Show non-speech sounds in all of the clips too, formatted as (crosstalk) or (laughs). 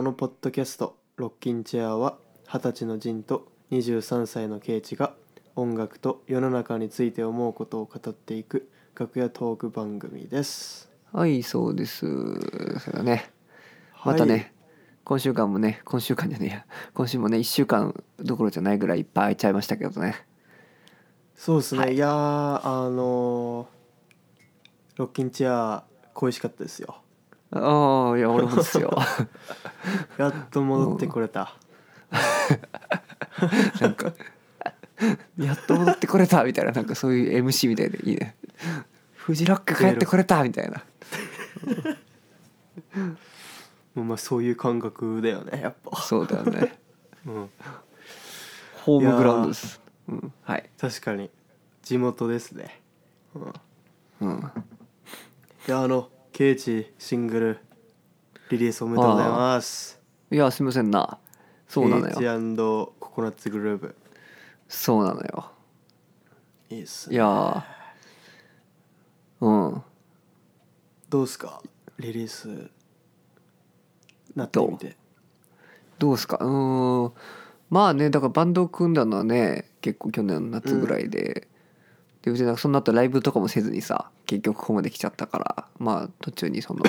このポッドキャスト「ロッキンチェア」は二十歳のジンと23歳のケイチが音楽と世の中について思うことを語っていく楽屋トーク番組です。はいそうです。それはねまたね、今週間もね今週間じゃねえや。今週もね1週間どころじゃないぐらいいっぱい空いちゃいましたけどね。そうですね、はい。い、やーあのーロッキンチェア恋しかったですよ。ああいや俺もですよ。(laughs) (laughs) やっと戻ってこれた。なんかやっと戻ってこれたみたいななんかそういう MC みたいでいいね。フジロック帰ってこれたみたいな。も (laughs) うまあそういう感覚だよねやっぱ。そうだよね。うん、ホームグラウンドです。うんはい。確かに。地元ですね。うん。うん。いやあのケイチシングルリリースおめでとうございます。いやすみませんな。そうなのケイチよココナッツグルーブそうなのよ。いいっすね。いやー。うん。どうっすか？リリースなってみて。どう？ですか？うーん。まあねだからバンドを組んだのはね結構去年の夏ぐらいで、でうちなんかその後ライブとかもせずにさ結局ここまで来ちゃったからまあ途中にその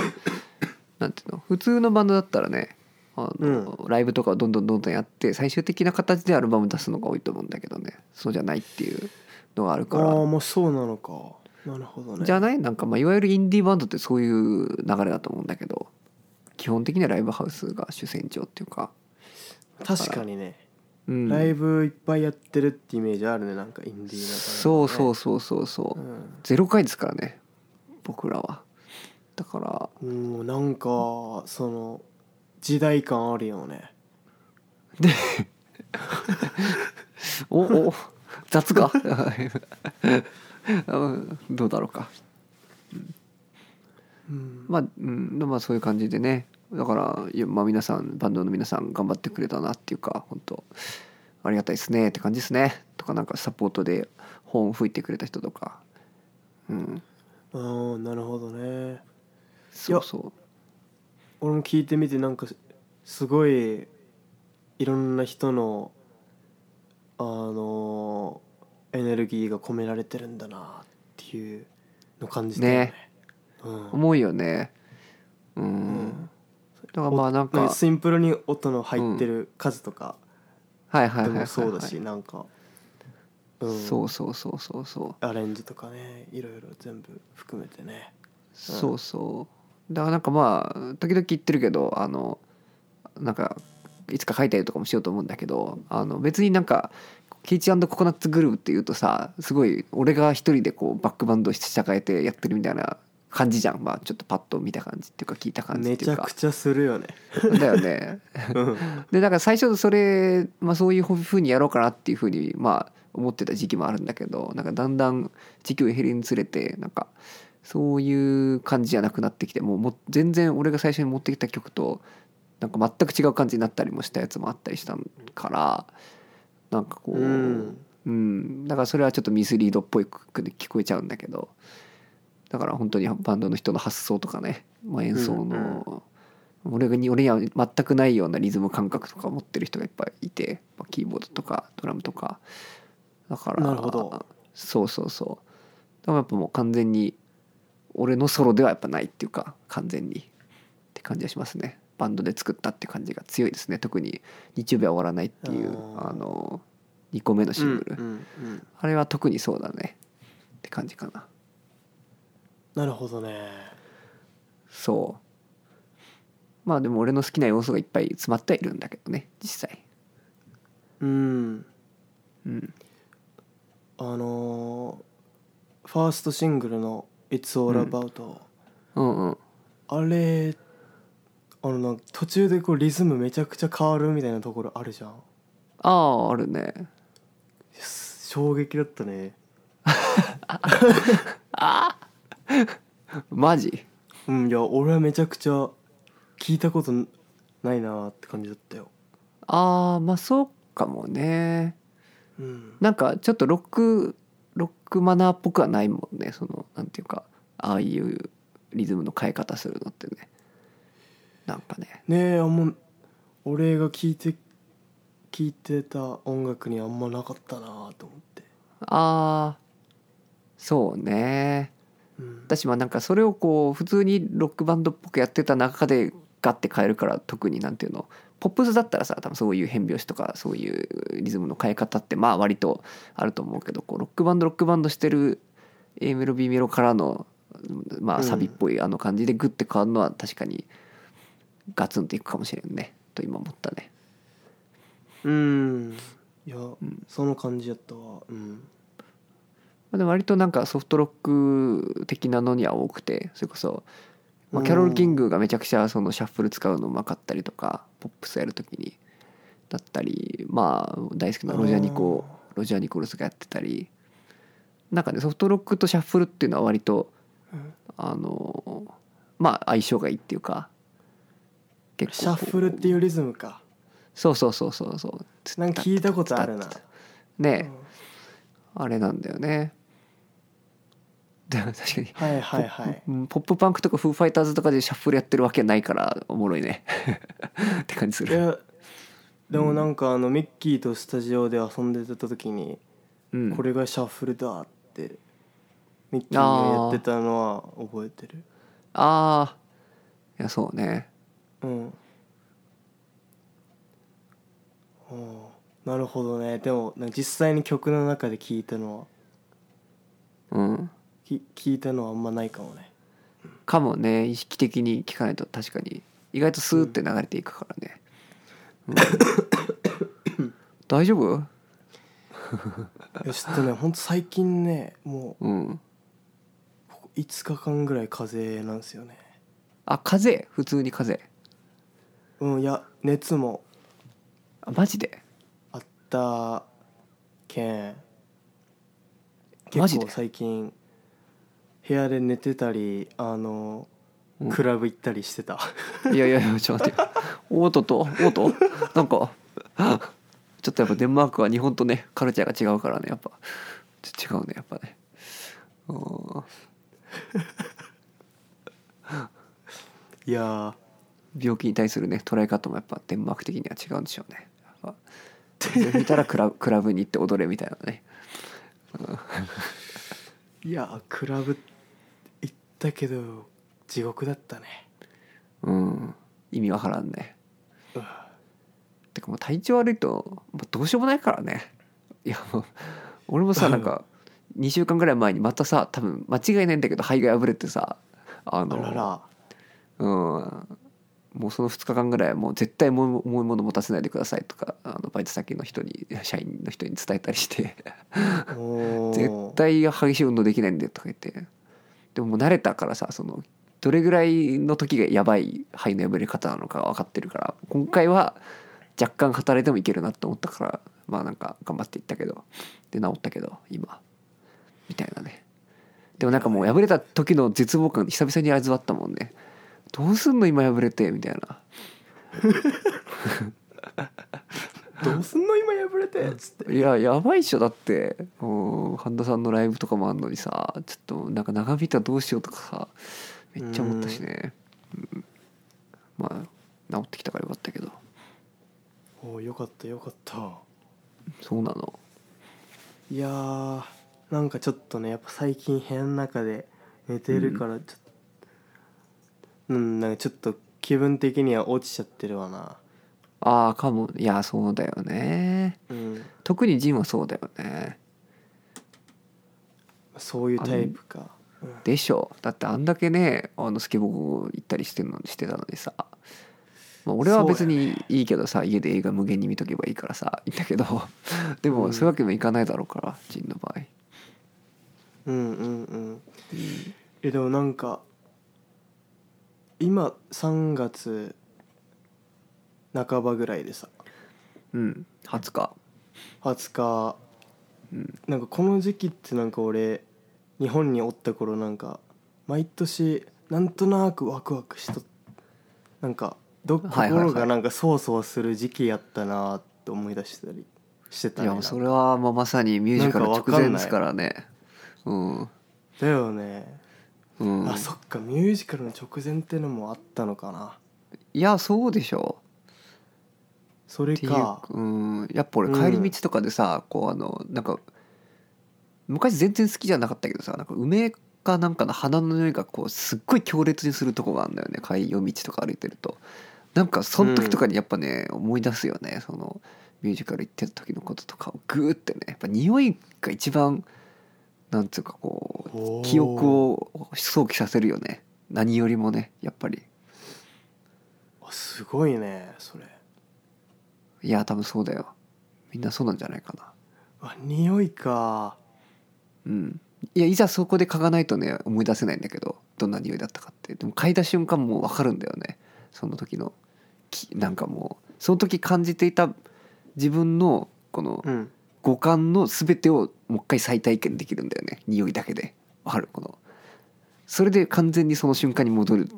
(coughs) なんていうの普通のバンドだったらねあの、ライブとかをどんどんどんどんやって最終的な形でアルバム出すのが多いと思うんだけどねそうじゃないっていうのがあるかああらもうそうなのか。なるほどね。じゃない？なんかまあいわゆるインディーバンドってそういう流れだと思うんだけど基本的にはライブハウスが主戦場っていうか、確かにね、うん、ライブいっぱいやってるってイメージあるねなんかインディーな感じ、ね、そうそうそうそうそう、うん。ゼロ回ですからね僕らは。だから。もうなんかその時代感あるよね。おお雑かうんどうだろうか。うん。まあ、うん、まあそういう感じでね。だからいや、まあ、皆さんバンドの皆さん頑張ってくれたなっていうか本当ありがたいですねって感じですね。とかなんかサポートで本吹いてくれた人とか。うん。あーなるほどね。そうそう。俺も聞いてみてなんかすごいいろんな人のあのエネルギーが込められてるんだなっていうの感じたよね。ね。うん。重いよね。うん、ん。だからまあなんかシンプルに音の入ってる数とかはいはいはいはい、そうだしなんか、うん、そうそうそうそうそう。アレンジとかねいろいろ全部含めてね。そうそう。だからなんかまあ時々言ってるけどあのなんかいつか書いたりとかもしようと思うんだけどあの別になんかケイチココナッツグループっていうとさすごい俺が一人でこうバックバンドして従えてやってるみたいな感じじゃん。まあちょっとパッと見た感じっていうか聞いた感じめっていうか。ちゃくちゃするよね。だよね。(laughs) うん。でだから最初それ、まあ、そういうふうにやろうかなっていうふうにまあ思ってた時期もあるんだけどなんかだんだん時期を減りにつれてなんかそういう感じじゃなくなってきてもうもう全然俺が最初に持ってきた曲となんか全く違う感じになったりもしたやつもあったりしたからなんかこう、うん。うん、だからそれはちょっとミスリードっぽいく聞こえちゃうんだけどだから本当にバンドの人の発想とかね、まあ、演奏の、俺がに俺には全くないようなリズム感覚とか持ってる人がいっぱいいて、まあ、キーボードとかドラムとか。だからなるほど。そうそうそう。だからやっぱもう完全に俺のソロではやっぱないっていうか完全に。って感じがしますね。バンドで作ったって感じが強いですね。特に「日曜日は終わらない」っていうあの2個目のシングル、あれは特にそうだね。って感じかななるほどね。そう。まあでも俺の好きな要素がいっぱい詰まってはいるんだけどね実際。うん。うん。あのーファーストシングルの「It's All About、うんうん。あれあのなんか途中でこうリズムめちゃくちゃ変わるみたいなところあるじゃん。あああるね。衝撃だったね (laughs) マジ？うんいや俺はめちゃくちゃ聞いたことないなって感じだったよ。ああまあそうかもね。うん。なんかちょっとロックロックマナーっぽくはないもんね。そのなんていうかああいうリズムの変え方するのってね。なんかね。ねえあもう俺が聴いて聴いてた音楽にあんまなかったなと思って。ああそうねうん。私はなんかそれをこう普通にロックバンドっぽくやってた中でガッて変えるから特になんていうの。ポップスだったらさ多分そういう変拍子とかそういうリズムの変え方ってまあ割とあると思うけどこうロックバンドロックバンドしてる A メロ B メロからのまうん。あサビっぽいあの感じでグッて変わるのは確かにガツンといくかもしれんね。と今思ったね。うん。いや、ん。その感じやったわ。うんまあでも割となんかソフトロック的なのには多くてそれこそ、まあ、うん。キャロル・キングがめちゃくちゃそのシャッフル使うのうまかったりとかポップスやるときにだったりまあ大好きなロジャー・ニコロジャー・ニコルスがやってたりなんかねソフトロックとシャッフルっていうのは割とうん。あのまあ相性がいいっていうか結シャッフルっていうリズムか。そうそうそうそうそう。なんか聞いたことあるな。ね。あれなんだよね (laughs) 確かに。はいはいはい。うんポップパンクとかフーファイターズとかでシャッフルやってるわけないから (laughs) おもろいね。(laughs) って感じする、でもなんかあのミッキーとスタジオで遊んでた時にうん、これがシャッフルだってミッキーがやってたのは覚えてる。ああいやそうね。うん。なるほどね。でも実際に曲の中で聞いたのは。うん。き聞いたのはあんまないかもね。かもね。意識的に聞かないと。確かに。意外とスーって流れていくからね、うん。(coughs) 大丈夫？(coughs) ちょっとねほんと最近ねもうん。うここ5日間ぐらい風邪なんですよね。あ風邪？普通に風邪？うんいや熱も。あマジで？あったけん。マジで？結構最近部屋で寝てたりあの、うん。クラブ行ったりしてた。いやいやいやちょっと待って。オートとオートなんかちょっとやっぱデンマークは日本とねカルチャーが違うからねやっぱ。違うねやっぱね。うん。いやー。病気に対するね捉え方もやっぱデンマーク的には違うんでしょうね。見たらクラブ (laughs) クラブに行って踊れみたいなね。いやークラブ行ったけど地獄だったね。うん。意味わからんね。うてかもう体調悪いともうどうしようもないからね。いやもう俺もさなんか2週間ぐらい前にまたさ多分間違いないんだけど肺が破れてさああのらら。うん。もうその2日間ぐらいもう絶対重い重いもの持たせないでくださいとかあのバイト先の人に社員の人に伝えたりして。おー。絶対激しい運動できないんでとか言ってでももう慣れたからさそのどれぐらいの時がやばい肺の破れ方なのか分かってるから今回は若干働いてもいけるなと思ったからまあなんか頑張っていったけどで治ったけど今みたいなね。でもなんかもう破れた時の絶望感久々に味わったもんね。どうすんの今破れてみたいな。(laughs) どうすんの今破れてつって。いややばいっしょだって。うん神田さんのライブとかもあんのにさちょっとなんか長引いたらどうしようとかさめっちゃ思ったしね、うん。まあ治ってきたからよかったけど。おーよかったよかった。そうなの。いやーなんかちょっとねやっぱ最近部屋の中で寝てるからちょっとうんなんかちょっと気分的には落ちちゃってるわなああかも。いやそうだよね。うん。特にジンはそうだよね。そういうタイプか。うん。でしょ。だってあんだけねあのスケボー行ったりしてんのしてたのにさ、まあ、俺は別にいいけどさ、家で映画無限に見とけばいいからさいいんだけど。(laughs) でうん。もそういうわけにもいかないだろうからジンの場合。うんうんうん。えでもなんか今3月半ばぐらいでさ。うん。20日。20日。うん。なんかこの時期ってなんか俺日本におった頃なんか毎年なんとなくワクワクしとなんかど心がなんかそわそわする時期やったなって思い出したりしてたねいやそれはもうまさにミュージカル直前ですからね。うん。だよね、うん。あそっかミュージカルの直前ってのもあったのかな。いやそうでしょそれかうんやっぱ俺帰り道とかでさ、こうあのなんか昔全然好きじゃなかったけどさなんか梅かなんかの花の匂いがこうすっごい強烈にするとこがあるんだよね海洋道とか歩いてると。なんかその時とかにやっぱね、思い出すよねそのミュージカル行ってた時のこととかを。グーってねやっぱ匂いが一番なんつうかこう。記憶を想起させるよね。何よりもねやっぱり。あすごいねそれいや多分そうだよ。みんなそうなんじゃないかな。あ匂いか。うん。いやいざそこで嗅がないとね思い出せないんだけどどんな匂いだったかって。でも嗅いだ瞬間もう分かるんだよね。その時のきなんかもうその時感じていた自分のこのうん。五感の全てをもう一回再体験できるんだよね。匂いだけで。分かる？この。それで完全にその瞬間に戻る。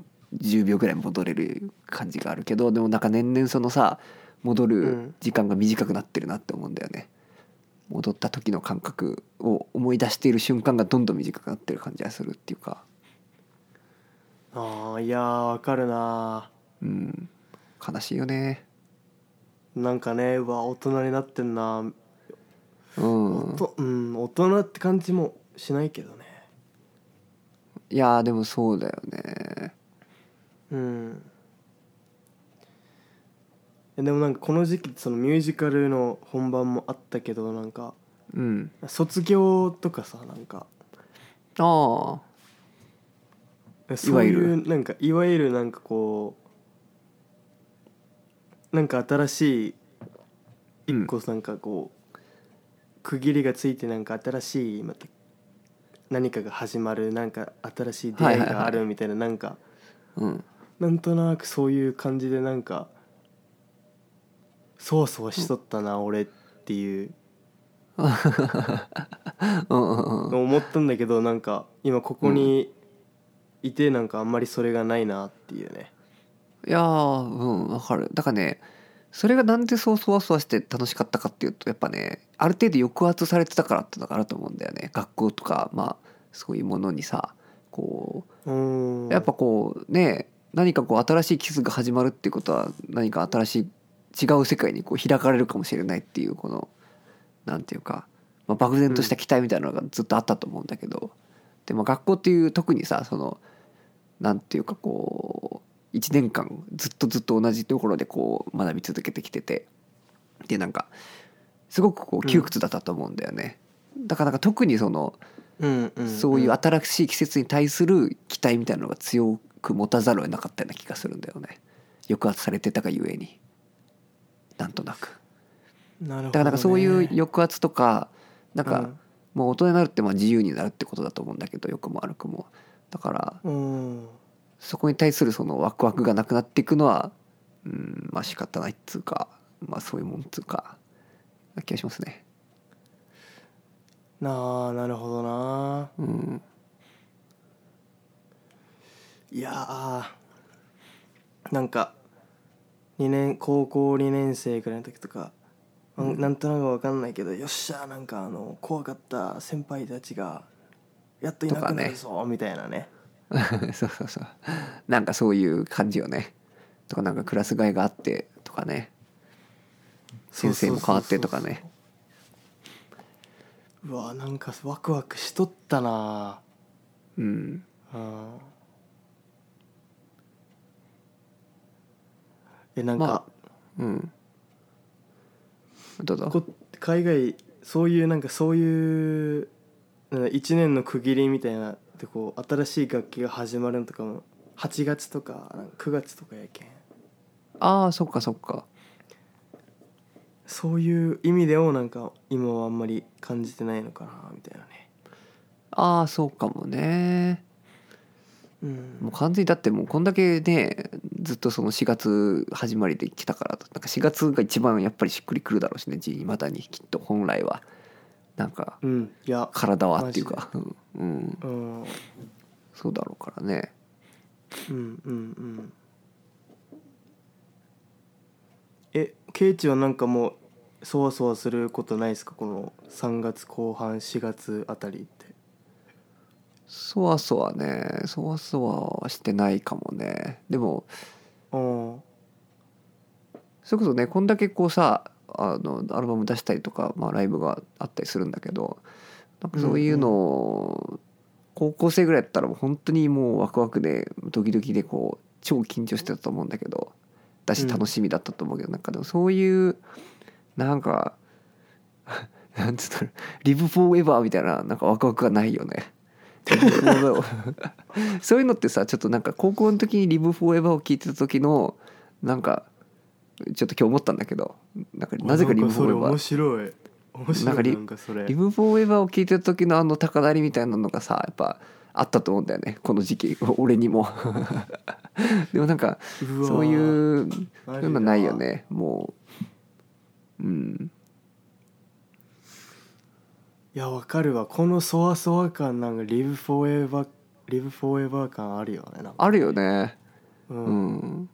10秒ぐらい戻れる感じがあるけどでもなんか年々そのさ戻る時間が短くなってるなって思うんだよね。戻った時の感覚を思い出している瞬間がどんどん短くなってる感じがするっていうか。あーいやーわかるなうん。悲しいよね。なんかねうわ大人になってんな、うん。とうん大人って感じもしないけどね。いやーでもそうだよね。うん。えでもなんかこの時期そのミュージカルの本番もあったけどなんかうん。卒業とかさなんか。ああ。そういいわゆうなんかいわゆるなんかこうなんか新しい一個なんかこう、区切りがついてなんか新しいまた何かが始まるなんか新しい出会いがあるみたいななんかうん。なんとなくそういう感じでなんかそわそわしとったな、俺っていう。うん。うんうん思ったんだけどなんか今ここにいてなんかあんまりそれがないなっていうね。いやーうんわかる。だからねそれがなんでそうそわそわして楽しかったかっていうとやっぱねある程度抑圧されてたからってのがあると思うんだよね。学校とかまあそういうものにさこうん。うやっぱこうね何かこう新しいキスが始まるっていうことは何か新しい違う世界にこう開かれるかもしれないっていうこのなんていうか、まあ、漠然とした期待みたいなのがずっとあったと思うんだけど、でも学校っていう特にさそのなんていうかこう1年間ずっとずっと同じところでこう学び続けてきててでなんかすごくこう窮屈だったと思うんだよね、だからなんか特にそのそういう新しい季節に対する期待みたいなのが強く持たざるを得なかったような気がするんだよね。抑圧されてたがゆえになんとなく。なるほど、ね、だからそういう抑圧とかなんかうん。もう大人になるってまあ自由になるってことだと思うんだけど良くも悪くも。だからうん。そこに対するそのワクワクがなくなっていくのはうんまあ仕方ないっつうかまあそういうもんっつうかな気がしますね。なあなるほどな。うん。いやーなんか2年高校2年生くらいの時とか、うん。なんとなく分かんないけどよっしゃなんかあの怖かった先輩たちがやっといなくなるぞ、みたいなね。(laughs) そうそうそう。なんかそういう感じよね。とかなんかクラス替えがあってとかね。先生も変わってとかね。うわなんかワクワクしとったな。うん。うんえなんか、まあうん。どうぞ。こ海外そういうなんかそういう1年の区切りみたいなでこう新しい楽器が始まるのとかも8月とかなんか9月とかやけん。ああそっかそっか。そういう意味でもなんか今はあんまり感じてないのかなみたいなね。ああそうかもねうん。もう完全にだってもうこんだけねずっとその4月始まりで来たからなんか4月が一番やっぱりしっくりくるだろうしねいまだにきっと本来は。なんかうん。いや。体はっていうか。うん、うん、うん。そうだろうからね。うんうんうん。えケイチはなんかもうそわそわすることないですか？この3月後半4月あたりってそわそわね。そわそわはしてないかもね。でもうん。そそれこそねこんだけこうさあのアルバム出したりとか、まあ、ライブがあったりするんだけどなんかそういうのを、高校生ぐらいだったらもう本当にもうワクワクでドキドキでこう超緊張してたと思うんだけどだしうん楽しみだったと思うけど、なんかでもそういうなんか (laughs) なんつったら Live Forever みたいななんかワクワクがないよね。(laughs) そういうのってさちょっとなんか高校の時に「Live Forever」を聞いてた時のなんかちょっと今日思ったんだけどなんかなぜか「リブ・フォーエバー。面」白い。面白いなんかリリブ・フォーエバーを聞いてた時のあの高鳴りみたいなのがさやっぱあったと思うんだよねこの時期。(laughs) 俺にも。(laughs) でもなんかそういうそういうのないよねもう。うんいやわかるわ。このそわそわ感なんか Live Forever Live Forever 感あるよねなんか。あるよね。ううん。ん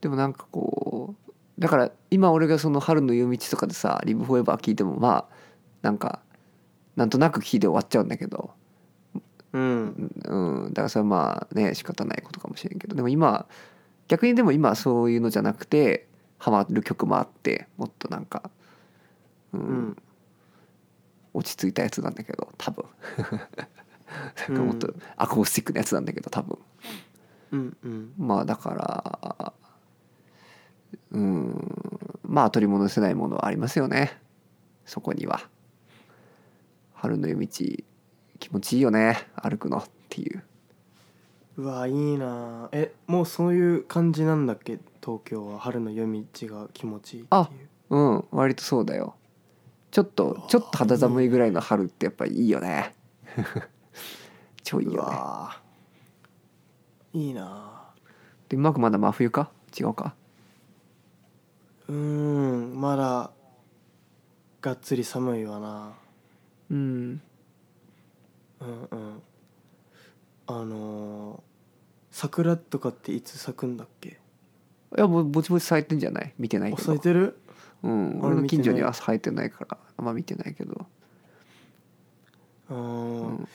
でもなんかこうだから今俺がその春の夜道とかでさ「Live Forever」聞いてもまあなんかなんとなく聞いて終わっちゃうんだけど。うん。うん、だからそれはまあね仕方ないことかもしれんけど。でも今逆にでも今はそういうのじゃなくてハマる曲もあってもっとなんか、うん。うん落ち着いたやつなんだけど多分。(laughs) なんかもっとアコースティックなやつなんだけど多分。うんうん。まあだからうん。まあ取り戻せないものはありますよね。そこには。春の夜道気持ちいいよね。歩くのっていう。うわいいな。えもうそういう感じなんだっけ？東京は。春の夜道が気持ちいいっていう。うん。割とそうだよちょっとちょっと肌寒いぐらいの春ってやっぱりいいよね。(laughs) 超いいうよね。わいいなでうまくまだ真冬か？違うか？うーんまだがっつり寒いわな。うん。うんうん。あのー桜とかっていつ咲くんだっけ？いやもうぼちぼち咲いてんじゃない？見てないけど。咲いてる？うん。俺俺の近所には咲いてないからあんま見てないけど。うー。うん。ん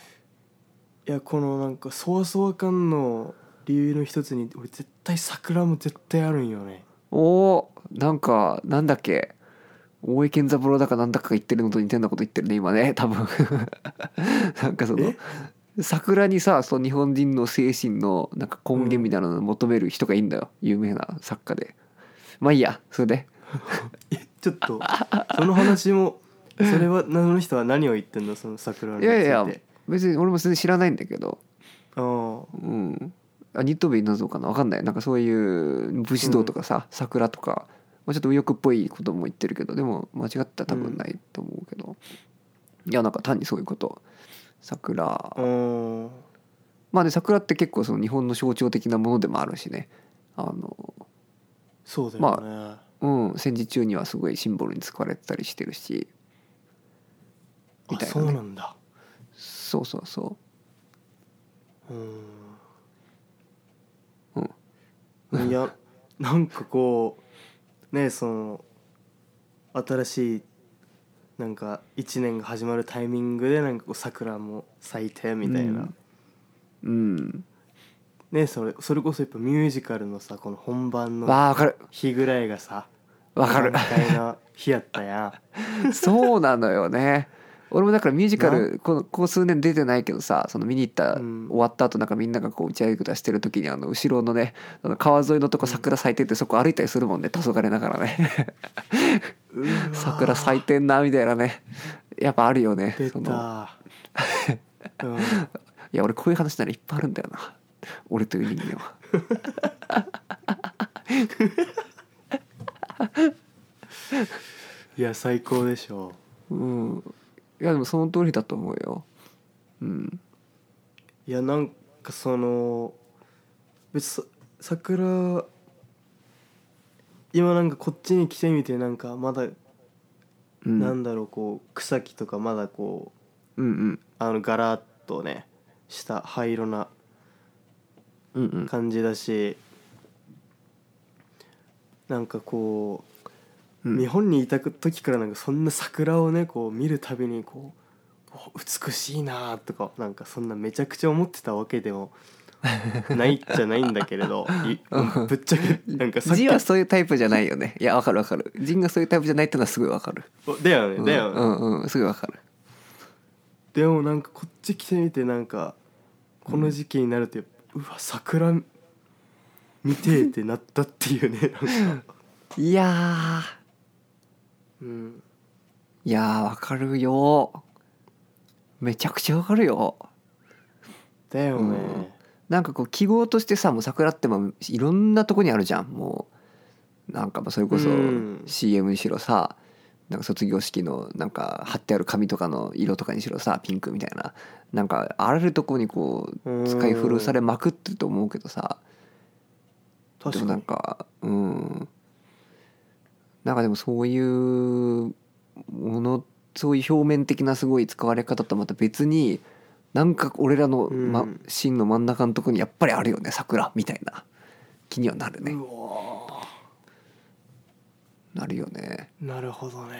いやこのなんかそわそわ感の理由の一つに俺絶対桜も絶対あるんよね。おおなんかなんだっけ。大江健三郎だかなんだかが言ってるのと似てるようなこと言ってるね今ね。(laughs) 多分。なんかそのえ？桜にさその日本人の精神のなんか根源みたいなのを求める人がいいんだよ。有名な作家で。まあいいやそれで。え (laughs) ちょっとその話もそれはあの人は何を言ってんのその桜についやいや別に俺も全然知らないんだけど。ああ。うん。あニットベイなぞかな？分かんない。なんかそういう武士道とかさ、桜とか、まあ、ちょっと右翼っぽいことも言ってるけどでも間違ったら多分ないと思うけど、いやなんか単にそういうこと。桜。うんまあね桜って結構その日本の象徴的なものでもあるしね。あの。そうだよね、うん戦時中にはすごいシンボルに使われてたりしてるしみたいなね。うなんだ。そうそうそう。ん。うん。いや (laughs) なんかこうねその新しいなんか1年が始まるタイミングでなんかこう桜も咲いてみたいな、うん。うんねそれそれこそやっぱミュージカルのさこの本番のわあわかる。日ぐらいがさわかる。満開の日やったや (laughs) そうなのよね。俺もだからミュージカルこのここ数年出てないけどさその見に行った、うん。終わった後なんかみんながこう打ち上げ歌してる時にあの後ろのねあの川沿いのとこ桜咲いててそこ歩いたりするもんね黄昏ながらね。うわ桜咲いてんなみたいなね。やっぱあるよね出その。た、うん、(laughs) いや俺こういう話ならいっぱいあるんだよな俺という人間は。いや最高でしょう。ん。いやでもその通りだと思うよ。うん。いやなんかその別にさ桜今なんかこっちに来てみてなんかまだ、うん。なんだろうこう草木とかまだこううんうん。あのガラッとねした灰色な感じだしなんかこう、うん。日本にいた時からなんかそんな桜をねこう見るたびにこうお美しいなとかなんかそんなめちゃくちゃ思ってたわけでも (laughs) ないっちゃないんだけれどいぶっちゃけなんかさっきはそういうタイプじゃないよね。いやわかるわかる。ジンがそういうタイプじゃないってのはすごいわかる。だよねだよね、うんうんうんすごいわかる。でもなんかこっち来てみてなんかこの時期になるとやっぱうわ桜見てえってなったっていうねなんか。いやうん。ーいやーわかるよ。めちゃくちゃわかるよ。だよね、なんかこう記号としてさもう桜ってもういろんなとこにあるじゃん。もうなんかまあそれこそうん。CM にしろさなんか卒業式のなんか貼ってある紙とかの色とかにしろさピンクみたいな。なんかあらゆるとこにこう使い古されまくってると思うけどさ。でもなん確かうん。なんかでもそういうものそういう表面的なすごい使われ方とまた別になんか俺らの、まうん芯の真ん中のとこにやっぱりあるよね桜みたいな。気にはなるね。うわなるよね。ーなるほどね。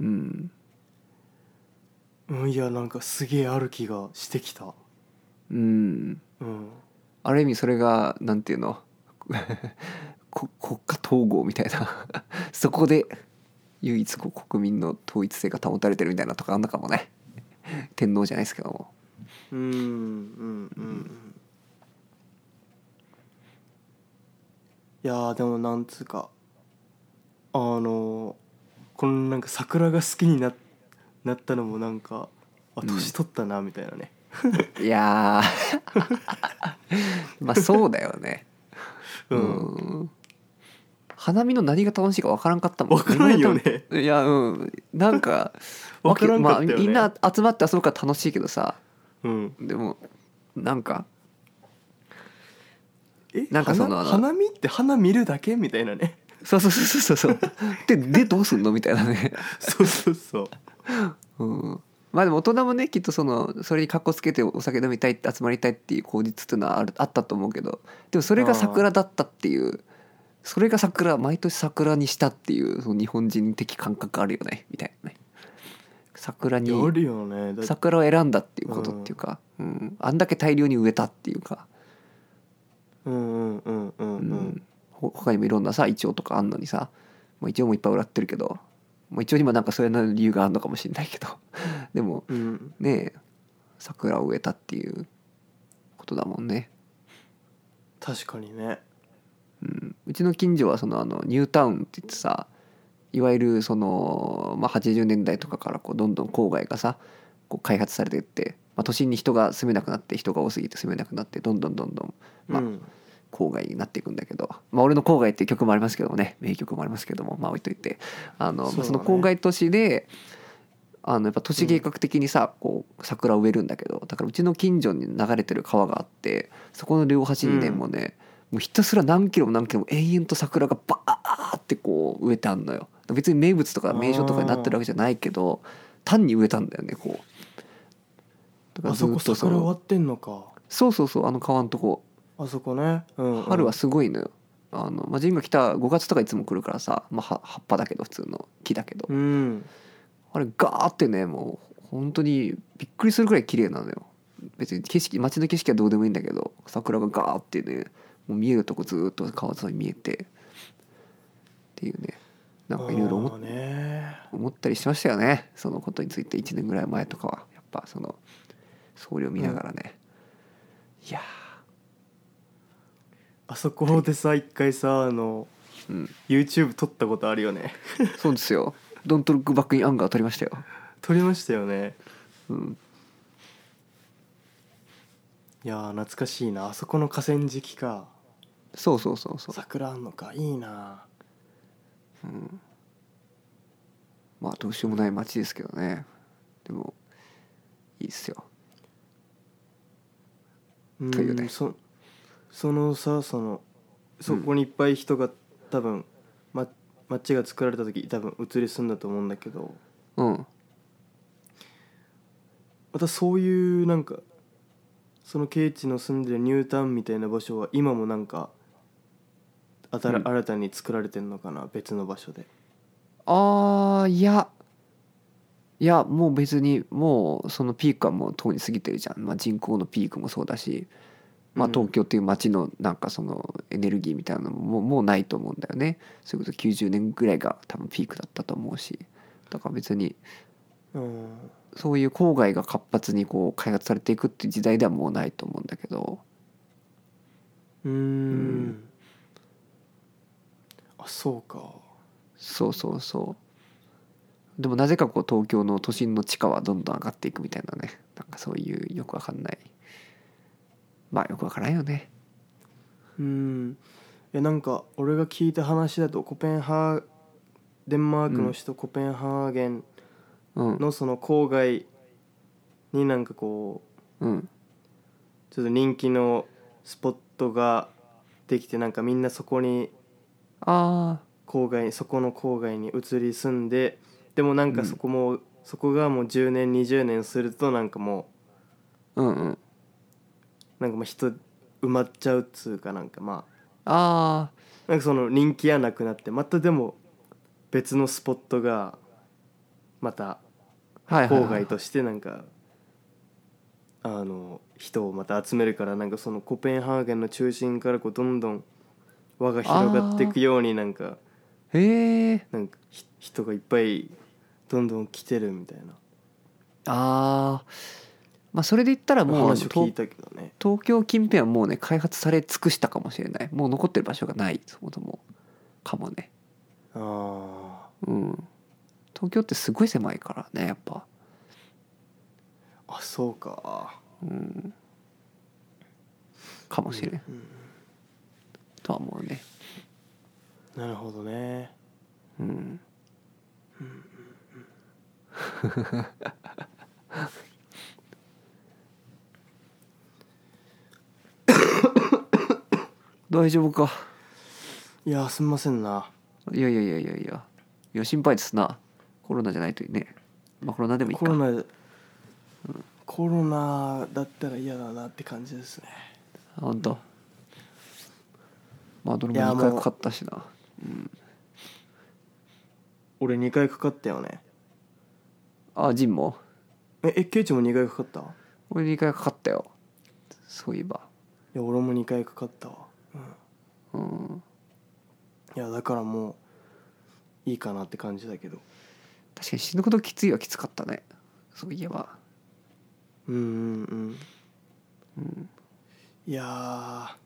うん。うんいやなんかすげえある気がしてきた。うん。うん。ある意味それがなんていうの？(laughs) こ国家統合みたいな。(laughs) そこで唯一こう国民の統一性が保たれてるみたいなとかあんのかもね。天皇じゃないですけども。うんうんうん。いやーでもなんつうかあのこのなんか桜が好きにななったのもなんかあうん。年取ったなみたいなね、いやー。(laughs) まあそうだよね。ううん。ん花見の何が楽しいか分からんかったもん。わからんよね。いやうん。なんか (laughs) わからんかったよね。まあ、みんな集まって遊ぶから楽しいけどさ。うん。でもなんかえなんかそのあの花花見って花見るだけみたいなねそうそうそうそうそう。ででどうすんの？みたいなね。そうそうそう。うん。まあでも大人もねきっとそのそれにかっこつけてお酒飲みたいって集まりたいっていう口実っていうのはあるあったと思うけど。でもそれが桜だったっていうそれが桜毎年桜にしたっていうその日本人的感覚あるよね。みたいなね。桜に桜を選んだっていうことっていうか、うん、あんだけ大量に植えたっていうか、うんうんうんうんううん他にもいろんなさイチョウとかあんのにさもうイチョウもいっぱい売らってるけどもうイチョウにもなんかそれなりの理由があるのかもしれないけど (laughs) でもうん。ねえ桜を植えたっていうことだもんね、確かにね。うん、うちの近所はそのあのニュータウンって言ってさいわゆるその、まあ、80年代とかからこうどんどん郊外がさこう開発されていって、まあ、都心に人が住めなくなって人が多すぎて住めなくなってどんどんどんどん、まあうん郊外になっていくんだけど、まあ、俺の郊外っていう曲もありますけどもね名曲もありますけどもまあ置いといて。あのそね。その郊外都市であのやっぱ都市計画的にさ、こう桜を植えるんだけどだからうちの近所に流れてる川があってそこの両端にね、うん。もうねもうひたすら何キロも何キロも永遠と桜がバーってこう植えてあんのよ。別に名物とか名所とかになってるわけじゃないけど単に植えたんだよねこう。だからあそこずっと桜終わってんのか。そうそうそうあの川のとこあそこね、うんうん。春はすごいのよ。あの、まあ、ジンが来た5月とかいつも来るからさ、まあ、は葉っぱだけど普通の木だけど、うん。あれガーってねもう本当にびっくりするぐらい綺麗なのよ。別に景色街の景色はどうでもいいんだけど桜がガーってねもう見えるとこずーっと川沿いに見えて。っていうね。なんかいろいろ思ったりしましたよね。そのことについて1年ぐらい前とかは。やっぱその総量見ながらね、いやあそこでさ一回さあのーうん。YouTube 撮ったことあるよね。そうですよ「ドントルックバックインアンガー」撮りましたよ。撮りましたよね。うん。いやー懐かしいな。あそこの河川敷か。そうそうそうそう。桜あんのか。いいな。まあどうしようもない街ですけどね。でもいいっすよ。うんというね。そそのさそのそこにいっぱい人が多分、ま、街が作られた時多分移り住んだと思うんだけど。うん。またそういうなんかそのケイチの住んでるニュータウンみたいな場所は今もなんか新,、うん。新たに作られてんのかな別の場所で。あーいや。いやもう別にもうそのピークはもうとうに過ぎてるじゃん、まあ、人口のピークもそうだしまあ、うん。東京っていう街のなんかそのエネルギーみたいなのももうもうないと思うんだよね。それこそ90年ぐらいが多分ピークだったと思うし。だから別にうん。そういう郊外が活発にこう開発されていくっていう時代ではもうないと思うんだけど。うーん。あそうか。そうそうそう。でもなぜかこう東京の都心の地価はどんどん上がっていくみたいなね。なんかそういうよくわかんないまあよくわからんよね。うん。いやなんか俺が聞いた話だとコペンハーデンマークの首都コペンハーゲンうん。のその郊外になんかこううん。ちょっと人気のスポットができてなんかみんなそこにあ郊外そこの郊外に移り住んででもなんかうん。そこも、そこがもう10年20年するとなんかもあうんうん。うなんかもう人埋まっちゃうっつうかなんかまああなんかその人気がなくなってまたでも別のスポットがまた郊外、としてなんかあの人をまた集めるからなんかそのコペンハーゲンの中心からこうどんどん輪が広がっていくようになんかへえなんかひ人がいっぱいどんどん来てるみたいな。ああまあそれで言ったらもう話を聞いたけどね。東京近辺はもうね開発され尽くしたかもしれない。もう残ってる場所がないそもそもかもね。あうん。東京ってすごい狭いからねやっぱ。ーあそうか。うん。かもしれん、うんとは思うね。なるほどね。うん (laughs) 大丈夫か。いやすみませんな。いやいやいやいやいや。いや心配ですな。コロナじゃないといいね。まあコロナでもいいか。コロナ、コロナだったら嫌だなって感じですね。あ本当まあどれも2いやもう回かかったしな。俺2回かかったよね。あジンも？ええケイチも2回かかった？い俺2回かかったよ。そういえば。や俺も2回かかったわうん。いやだからもういいかなって感じだけど。確かに死ぬほどきついはきつかったね。そういえば。うんうんうん。うん。いやー。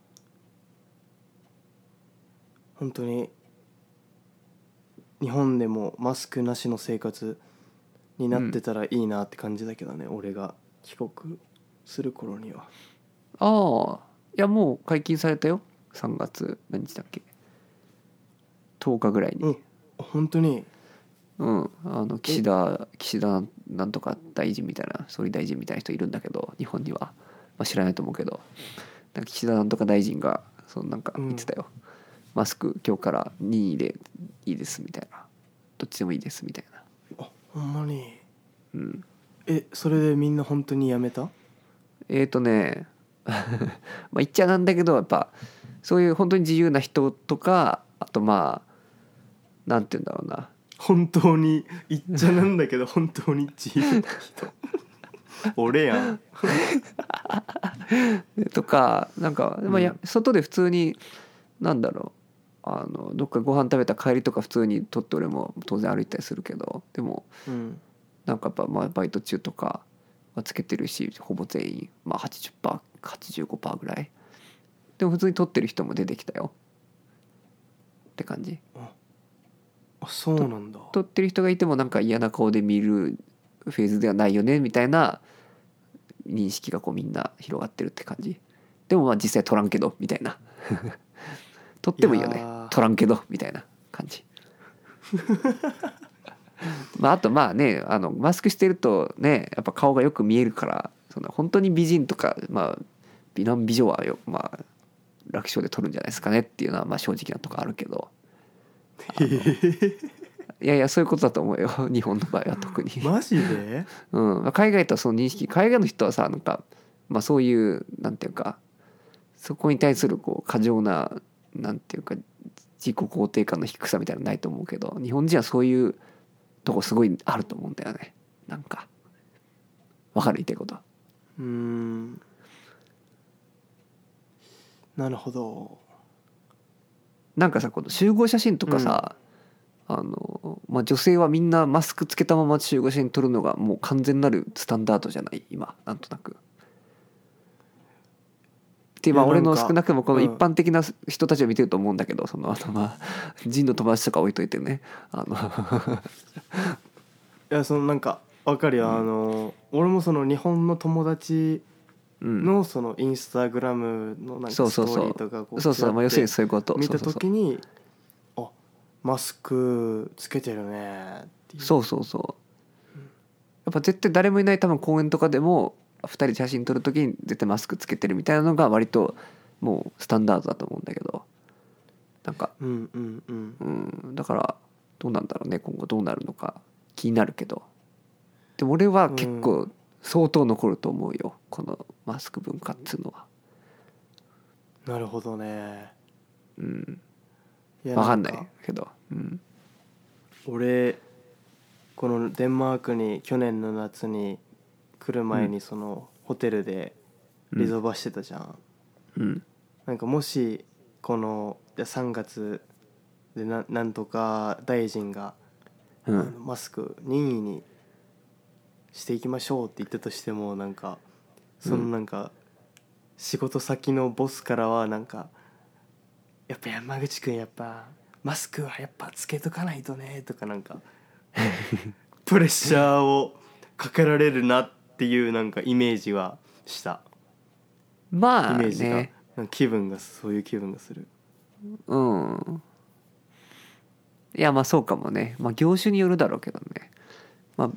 本当に日本でもマスクなしの生活になってたらいいなって感じだけどね、俺が。帰国する頃には。ああ。いやもう解禁されたよ3月何日だっけ10日ぐらいに。うん本当に？うん、あの岸田岸田なんとか大臣みたいな総理大臣みたいな人いるんだけど日本には、まあ、知らないと思うけど。なんか岸田なんとか大臣がそのなんか言ってたよ、マスク今日から任意でいいですみたいな。どっちでもいいですみたいな。あほんまに？うん。えそれでみんな本当にやめた？えーとね。(laughs) まあ言っちゃなんだけどやっぱそういう本当に自由な人とかあとまあなんて言うんだろうな。本当に言っちゃなんだけど (laughs) 本当に自由な人。(laughs) 俺やん。(laughs) とかなんか、まあ、や外で普通になんだろう。あのどっかご飯食べた帰りとか普通に取って俺も当然歩いたりするけど。でもうん。なんかやっぱまあバイト中とかはつけてるしほぼ全員、まあ、80%85% ぐらいでも普通に取ってる人も出てきたよ。って感じ。あそうなんだ。取ってる人がいてもなんか嫌な顔で見るフェーズではないよねみたいな認識がこうみんな広がってるって感じ。でもまあ実際取らんけどみたいな。(laughs) 取ってもいいよね。いやー。取らんけどみたいな感じ。(laughs) まああとまあねあのマスクしてるとねやっぱ顔がよく見えるからその本当に美人とかまあ美男美女はよまあ楽勝で取るんじゃないですかねっていうのはまあ正直なとこあるけど。いやいやそういうことだと思うよ。(laughs) 日本の場合は特に、マジで？(laughs) うん、まあ海外とはその認識海外の人はさなんか、まあ、そういうなんていうかそこに対するこう過剰ななんていうか自己肯定感の低さみたいなのないと思うけど日本人はそういうとこすごいあると思うんだよね。なんか。わかる？言ってることうーんなるほど。なんかさこの集合写真とかさ、あのまあ、女性はみんなマスクつけたまま集合写真撮るのがもう完全なるスタンダードじゃない？今なんとなく。ってまあ俺の少なくともこのうん。一般的な人たちを見てると思うんだけど、そのあのまあ (laughs) ジンの友達とか置いといてね。あの。(laughs) いやそのなんかわかるよ、あの俺もその日本の友達うんのそのインスタグラムのなんかストそうそう。そうーリーとかこそうそう。まあ要するにちそういうこと。見た時にあマスクつけてるねっていう。そうそうそう。やっぱ絶対誰もいない多分公園とかでも2人で写真撮る時に絶対マスクつけてるみたいなのが割ともうスタンダードだと思うんだけど。なんかうんうんうん。うん。だからどうなんだろうね。今後どうなるのか気になるけど。でも俺は結構相当残ると思うよこのマスク文化っつうのは。なるほどね。うん。いや分かんないかけど。うん。俺このデンマークに去年の夏に来る前にそのホテルでリゾバしてたじゃん、うん。なんかもしこのいや3月でななんとか大臣が、うん。マスク任意にしていきましょうって言ったとしてもなんかそのなんか、仕事先のボスからはなんか「やっぱ山口くんやっぱマスクはやっぱつけとかないとね」とかなんか (laughs) プレッシャーをかけられるなっていうなんかイメージはした。まあイメージが、気分がそういう気分がする。うん。いやまあそうかもね。まあ業種によるだろうけどね。まあ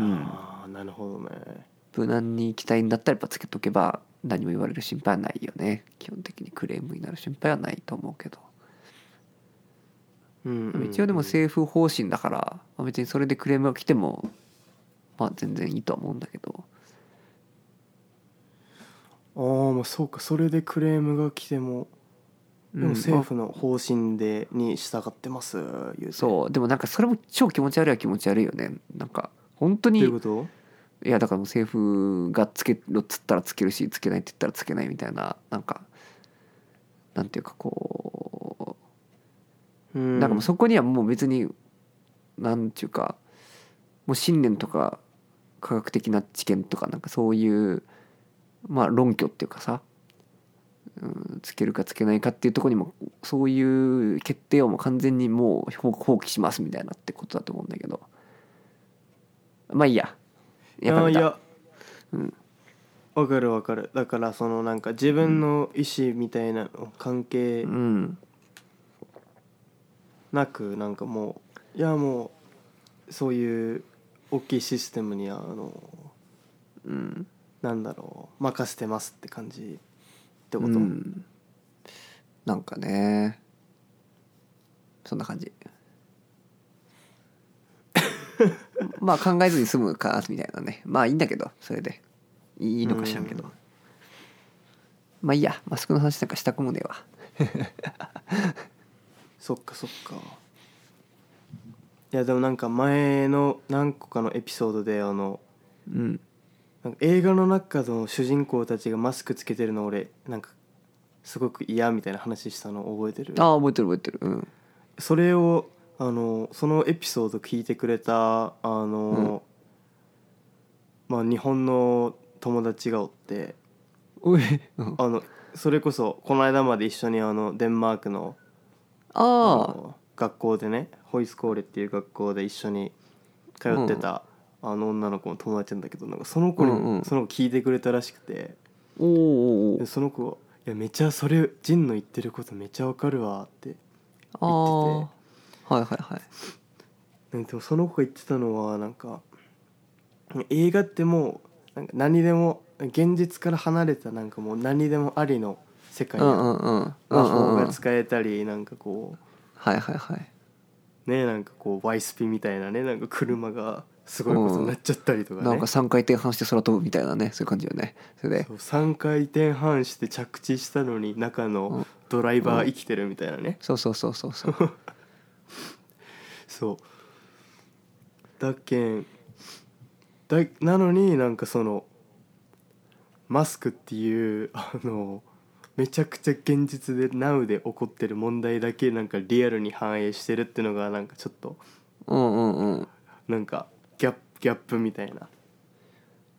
うん。ああなるほどね。無難に行きたいんだったらやっぱつけとけば何も言われる心配はないよね。基本的にクレームになる心配はないと思うけど。うんうん一応でも政府方針だから、まあ、別にそれでクレームが来てもまあ全然いいとは思うんだけど。ああまあそうか。それでクレームが来てもでも政府の方針でに従ってます言うて。そう。でもなんかそれも超気持ち悪いは気持ち悪いよね。なんか本当にいうこと？いやだからもう政府がつけろっつったらつけるしつけないって言ったらつけないみたいななんかなんていうかこううん。なんかもうそこにはもう別になんていうかもう信念とか科学的な知見とかなんかそういうまあ論拠っていうかさ、うん、つけるかつけないかっていうところにもそういう決定をもう完全にもう放放棄しますみたいなってことだと思うんだけどまあいいや。いやっぱ見た。やいや。うん。わかるわかる。だからそのなんか自分の意思みたいなの関係うんなくなんかもういやもうそういう大きいシステムにあのうんなんだろう任せてますって感じってこと、うん。なんかね。そんな感じ (laughs) まあ考えずに済むかみたいなね。まあいいんだけどそれで。いいのか知らんけど、うん。まあいいや。マスクの話なんかしたくもねえわ。(laughs) そっかそっか。いやでもなんか前の何個かのエピソードであのうん。なんか映画の中の主人公たちがマスクつけてるの俺なんかすごく嫌みたいな話したの覚えてる？ああ覚えてる覚えてる。うん。それをあのそのエピソード聞いてくれたあの、まあ日本の友達がおっておい。うんあのそれこそこの間まで一緒にあのデンマークのああの学校でねホイスコーレっていう学校で一緒に通ってた、あの女の子の友達なんだけどなんかその子に、うんうん。その子聞いてくれたらしくてあおーおーおでーその子が「いやめちゃそれジンの言ってることめちゃわかるわ」ってああはいはいはい。でもその子が言ってたのはなんか映画ってもうなんか何でも現実から離れたなんかもう何でもありの世界うん。うなんうんうん。魔法が使えたりなんかこはいはいはい。うねなんかこうワイスピみたいなねなんか車がすごいことになっちゃったりとかね。なんか3回転半して空飛ぶみたいなねそういう感じよね。それで。そう3回転半して着地したのに中うんのドライバー生きてるみたいなね。そうそうそうそうそう (laughs) そう。だけんだなのになんかそのマスクっていうあのめちゃくちゃ現実で Now で起こってる問題だけなんかリアルに反映してるっていうのがなんかちょっとうんうんうん。なんかギャップギャップみたいな。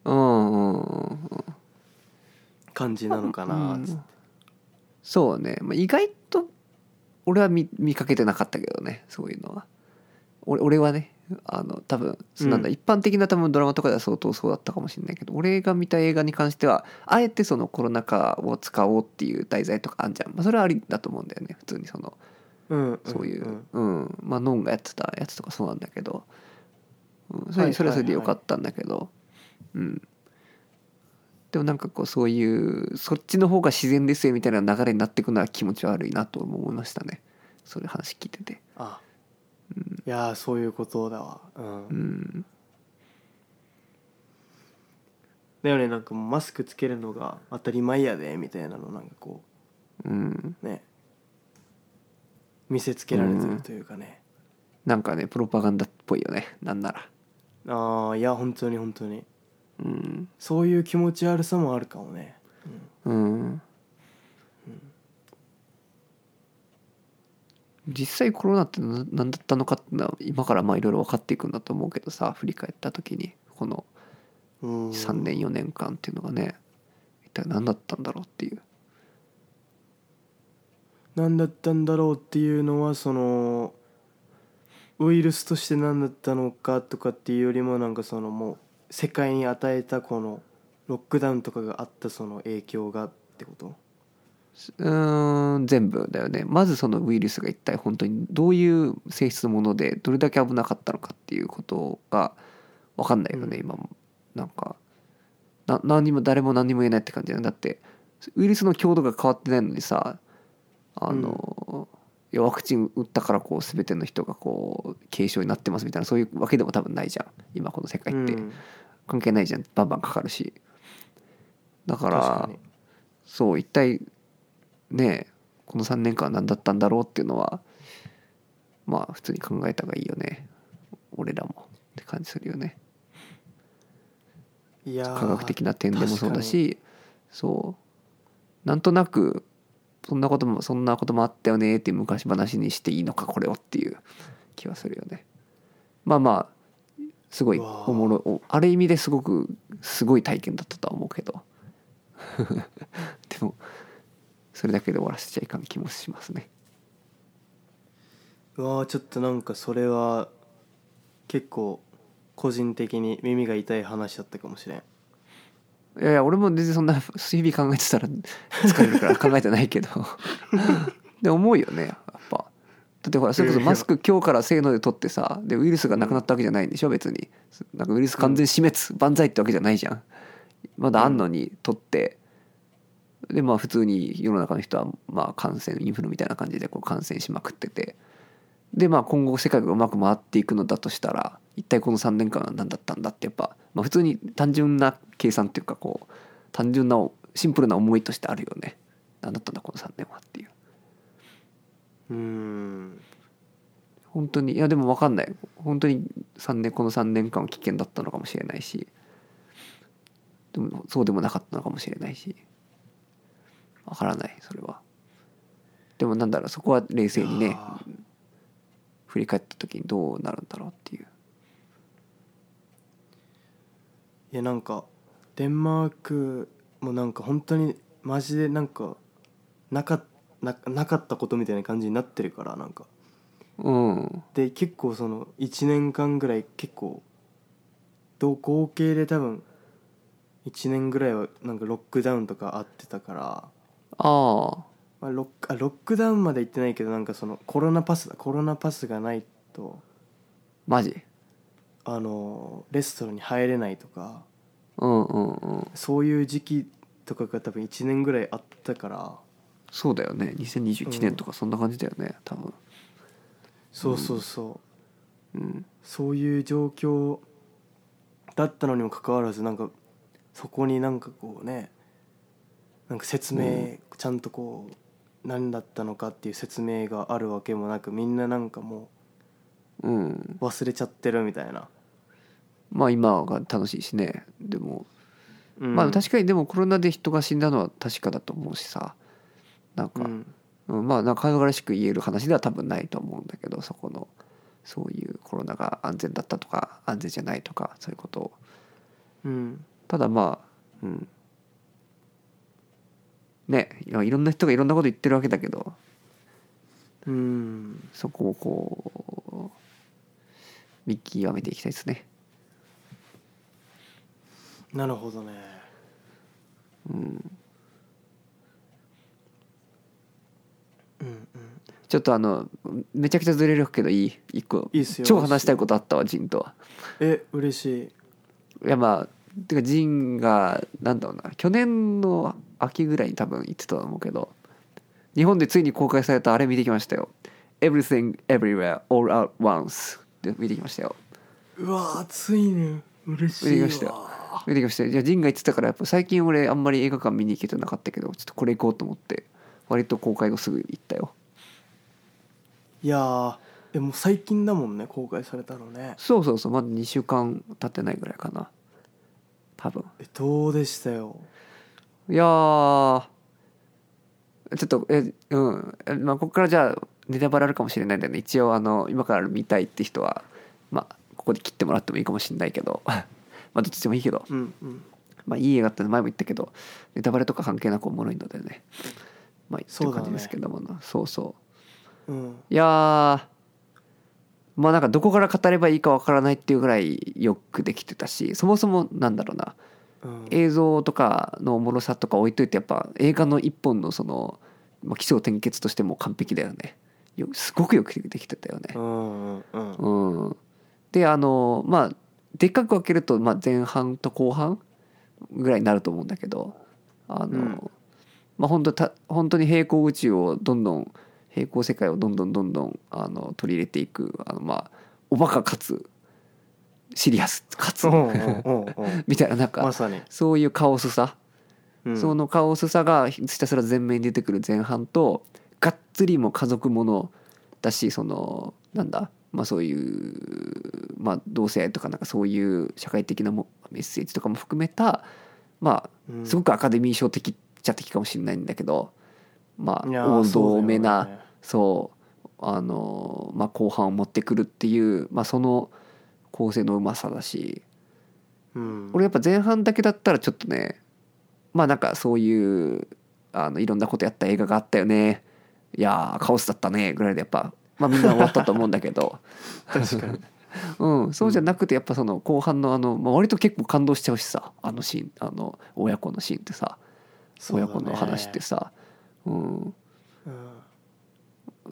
うんうんうん感じなのかなうんつってそうね、まあ、意外と俺は見見かけてなかったけどねそういうのは俺俺はねあの多分なんだ、うん一般的な多分ドラマとかでは相当そうだったかもしれないけど俺が見た映画に関してはあえてそのコロナ禍を使おうっていう題材とかあんじゃん、まあ、それはありだと思うんだよね普通にそのうんそういう、んうん。まあノンがやってたやつとかそうなんだけど、うん、それはいそれはそれでよはいかったんだけど、うん。でもなんかこうそういうそっちの方が自然ですよみたいな流れになっていくのは気持ち悪いなと思いましたね。それ話聞いてて。あいやーそういうことだわ。うん。うん。だよねなんかもうマスクつけるのが当たり前やでみたいなのなんかこうん。うね。見せつけられてるというかね、なんかねプロパガンダっぽいよね。なんなら。ああいや本当に本当に。うん。そういう気持ち悪さもあるかもね、うん実際コロナってな何だったのかってのは今からまあいろいろ分かっていくんだと思うけどさ振り返った時に。このうん、3年4年間っていうのがね一体何だったんだろうっていう。何だったんだろうっていうのはそのウイルスとして何だったのかとかっていうよりもなんかそのもう世界に与えたこのロックダウンとかがあったその影響がってこと？うーん全部だよね。まずそのウイルスが一体本当にどういう性質のものでどれだけ危なかったのかっていうことが分かんないよね、うん。今も。なんかな何にも誰も何にも言えないって感じだよだって。ウイルスの強度が変わってないのにさあの、いやワクチン打ったからこう全ての人がこう軽症になってますみたいなそういうわけでも多分ないじゃん。今この世界って、うん。関係ないじゃん。バンバンかかるし。だからそう一体ねこの3年間何だったんだろうっていうのはまあ普通に考えた方がいいよね。俺らもって感じするよね。いやー科学的な点でもそうだしそう。なんとなくそんなこともそんなこともあったよねっていう昔話にしていいのかこれをっていう気はするよね。まあまあすごいおもろおある意味ですごくすごい体験だったとは思うけど。(laughs) でもそれだけで終わらせちゃいかん気もしますね。うわーちょっとなんかそれは結構個人的に耳が痛い話だったかもしれん。いやいや俺も全然そんな日々考えてたら疲れるから考えてないけど。(laughs) で思うよねやっぱ。だってほらそれこそマスク今日からせーので取ってさでウイルスがなくなったわけじゃないんでしょ別に。なんかウイルス完全死滅、万歳ってわけじゃないじゃん。まだあんのに取って、でまあ普通に世の中の人はまあ感染インフルみたいな感じでこう感染しまくってて。でまあ今後世界がうまく回っていくのだとしたら一体この3年間は何だったんだってやっぱ、まあ、普通に単純な計算っていうかこう単純なシンプルな思いとしてあるよね。何だったんだこの3年はっていう。うーん。本当にいやでも分かんない。本当に3年この3年間は危険だったのかもしれないし。でもそうでもなかったのかもしれないし分からないそれは。でもなんだろうそこは冷静にね振り返った時にどうなるんだろうっていう。いやなんかデンマークもなんか本当にマジでなんかなかななかったことみたいな感じになってるからなんか。うん。で結構その1年間ぐらい結構どう合計で多分1年ぐらいはなんかロックダウンとかあってたから、ああ。まあ、ロックあロックダウンまで行ってないけどなんかそのコロナパスだコロナパスがないと。マジ？あのレストランに入れないとか。うんうんうん。そういう時期とかが多分1年ぐらいあったから。そうだよね。2021年とかそんな感じだよね多分。そうそうそう、うん。そういう状況だったのにもかかわらずなんかそこになんかこうねなんか説明、うん。ちゃんとこう何だったのかっていう説明があるわけもなくみんななんかもうん。う忘れちゃってるみたいな、まあ今が楽しいしね。でもうん。まあ確かにでもコロナで人が死んだのは確かだと思うしさ。なんか、うん。うんまあなんか軽々しく言える話では多分ないと思うんだけどそこのそういうコロナが安全だったとか安全じゃないとかそういうことを。うん。ただまあうんねいろんな人がいろんなこと言ってるわけだけど。うん。そこをこう見極めていきたいですね。なるほどね。うん。うんうん。ちょっとあのめちゃくちゃずれるけどいい？一個。いいっすよ超話したいことあったわジンとは。え嬉しい。いやまあてかジンがなんだろうな。去年の秋ぐらいに多分言ってたと思うけど日本でついに公開されたあれ見てきましたよ「Everything Everywhere All at Once」で見てきましたよ。うわーついに。嬉しいわ見てきましたよ。見てきましたよ。じゃあジンが言ってたからやっぱ最近俺あんまり映画館見に行けてなかったけどちょっとこれ行こうと思って割と公開後すぐ行ったよ。いやーでも最近だもんね公開されたのね。そうそうそうまだ2週間経ってないぐらいかな。多分。えどうでしたよいやーちょっとえうんえまあここからじゃあネタバレあるかもしれないんだよね一応あの今から見たいって人はまあここで切ってもらってもいいかもしれないけど。(laughs) まあどっちでもいいけど。うんうん。まあいい映画って前も言ったけどネタバレとか関係なくおもろいのでね。まあそだねいうう感じですけどもな。そう,、そう。うん。いやーまあなんかどこから語ればいいかわからないっていうぐらいよくできてたしそもそもなんだろうな。うん映像とかのおもろさとか置いといてやっぱ映画の一本のそのまあ起承転結としても完璧だよね。よすごくよくできてたよね。う。んうんうん。うん、であのまあでっかく分けると、まあ、前半と後半ぐらいになると思うんだけどあの、うん。まあ本当た本当に平行宇宙をどんどん平行世界をどんどんどんどんあの取り入れていくあのまあおバカかつシリアスかつ (laughs) みたいななんかまそういうカオスさ、うん。そのカオスさがひたすら前面に出てくる前半とがっつりも家族ものだしそのなんだまあそういう、まあ、同性愛とかなんかそういう社会的なもメッセージとかも含めたまうん。あすごくアカデミー賞的っちゃ的かもしれないんだけどまあ王道めなそうあのまあ後半を持ってくるっていう、まあ、その構成のうまさだし。うん。俺やっぱ前半だけだったらちょっとねまあなんかそういうあのいろんなことやった映画があったよね。いやーカオスだったね。ぐらいでやっぱ、まあ、みんな終わったと思うんだけど、(laughs) 確かに。(laughs) うん、そうじゃなくてやっぱその後半のあの、まあ、割と結構感動しちゃうしさ。あのシーンあの親子のシーンってさ、親子の話ってさ、うん、うん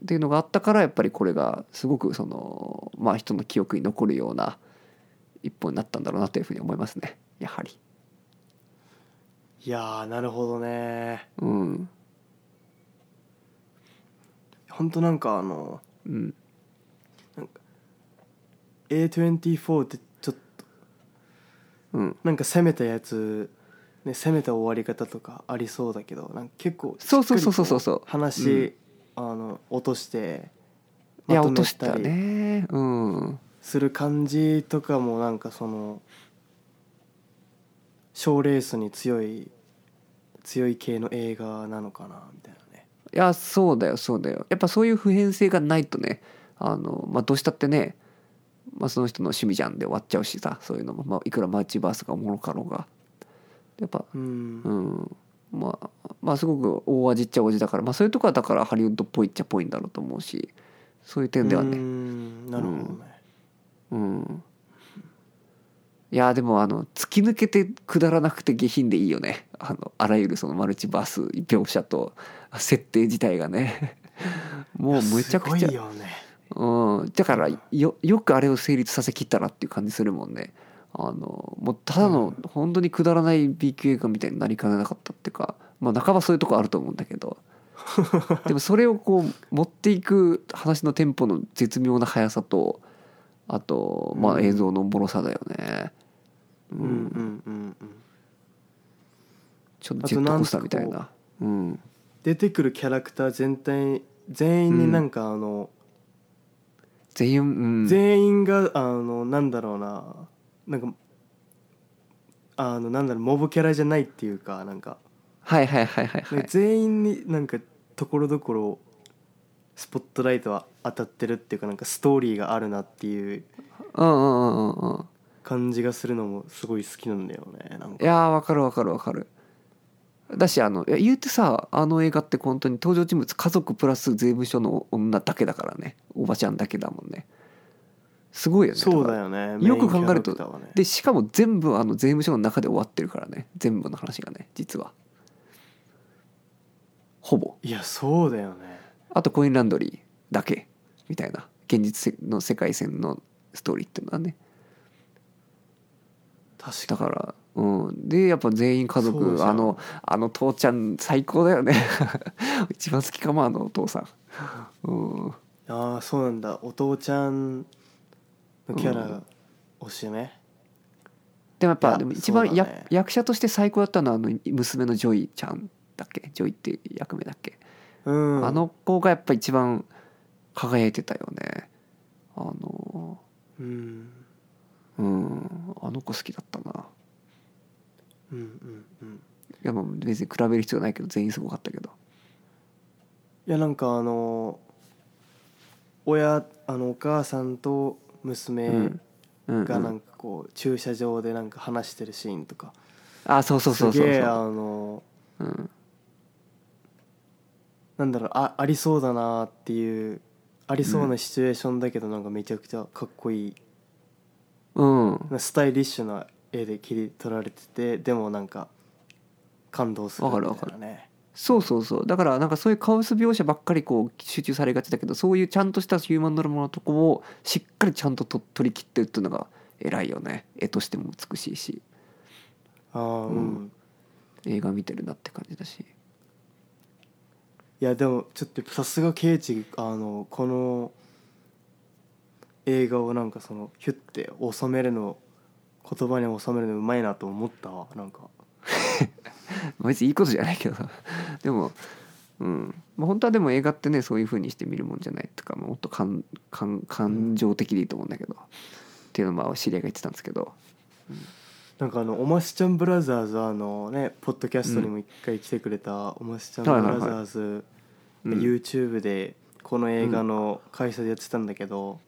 っていうのがあったからやっぱりこれがすごくそのまあ人の記憶に残るような一本になったんだろうなというふうに思いますね。やはり。いやーなるほどね。うん。ほんとなんかあのうん。A24 ってちょっとうん、なんか攻めたやつね攻めた終わり方とかありそうだけどなんか結構そうそうそうそうそう話、う。んあの落としていやまとめ落としたりね。うん。する感じとかもなんかその賞レースに強い強い系の映画なのかなみたいなね。いやそうだよそうだよ。やっぱそういう普遍性がないとねあの、まあ、どうしたってね、まあ、その人の趣味じゃんで終わっちゃうしさそういうのも、まあ、いくらマルチバースがおもろかろうが。やっぱうん。うんまあまあすごく大味っちゃ大味だから、まあ、そういうとこはだからハリウッドっぽいっちゃっぽいんだろうと思うしそういう点ではうねんなるほどね、うん。いやでもあの突き抜けてくだらなくて下品でいいよね。あのあらゆるそのマルチバース描写と設定自体がね。(laughs) もうむちゃくちゃ。すごいよね。うん、だからよよくあれを成立させきったなっていう感じするもんねあのもうただの本当にくだらない B 級映画みたいになりかねなかったっていうか、まあ、半ばそういうとこあると思うんだけど (laughs) でもそれをこう持っていく話のテンポの絶妙な速さとあとまあうん。映像のおもろさだよね、うん。うんうんうんうん。ちょっとジェットコースターみたいな。うん。出てくるキャラクター全体全員になんかあの、全員うん。全員があのなんだろうななんかあのなんだろうモブキャラじゃないっていうかなんか、はいはいはいはいはい。全員になんかところどころスポットライトは当たってるっていうかなんかストーリーがあるなっていううんうんうんうんうん。感じがするのもすごい好きなんだよねなんか。いやーわかるわかるわかる。だしあのいや言うてさあの映画って本当に登場人物家族プラス税務署の女だけだからね。おばちゃんだけだもんねすごいよね。そうだよね。よく考えるとね。でしかも全部あの税務署の中で終わってるからね。全部の話がね実は。ほぼ。いやそうだよね。あとコインランドリーだけみたいな。現実の世界線のストーリーっていうのはね。確かだからうん。でやっぱ全員家族あのあの父ちゃん最高だよね。(laughs) 一番好きかもあのお父さん。うん。ああそうなんだ。お父ちゃんのキャラ推しね、でもやっいやぱでも一番や、そうだね。役者として最高だったのはあの娘のジョイちゃんだっけ？ジョイっていう役目だっけ、うん。あの子がやっぱ一番輝いてたよね。あのうん。うん。あの子好きだったな。うんうんうん。いやもう別に比べる必要ないけど全員すごかったけど。いやなんかあの親あのお母さんと娘がなんうん。かこう駐車場でなんか話してるシーンとか。あそうそうそうそうすげえあのうん。なんだろうあありそうだなっていうありそうなシチュエーションだけどなんかめちゃくちゃかっこいい、うん。スタイリッシュな絵で切り取られててでもなんか感動するみたいなねそうそうそう。だからなんかそういうカオス描写ばっかりこう集中されがちだけどそういうちゃんとしたヒューマンドラマのとこをしっかりちゃんとと取り切ってるっていうのが偉いよね。絵としても美しいし。ああうん、うん。映画見てるなって感じだし。いやでもちょっとさすがケイチあのこの映画をなんかそのヒュッて収めるの言葉に収めるのうまいなと思ったわなんか (laughs) 別にいいことじゃないけど。さ (laughs) でもうん。まあ本当はでも映画ってねそういう風にして見るもんじゃないとかもっと感感感情的でいいと思うんだけど。っていうのをまあ知り合いが言ってたんですけど。なんかあのおましちゃんブラザーズあのねポッドキャストにも一回来てくれたおましちゃんブはいはいはい。ラザーズ、うん。YouTube でこの映画の開催でやってたんだけど、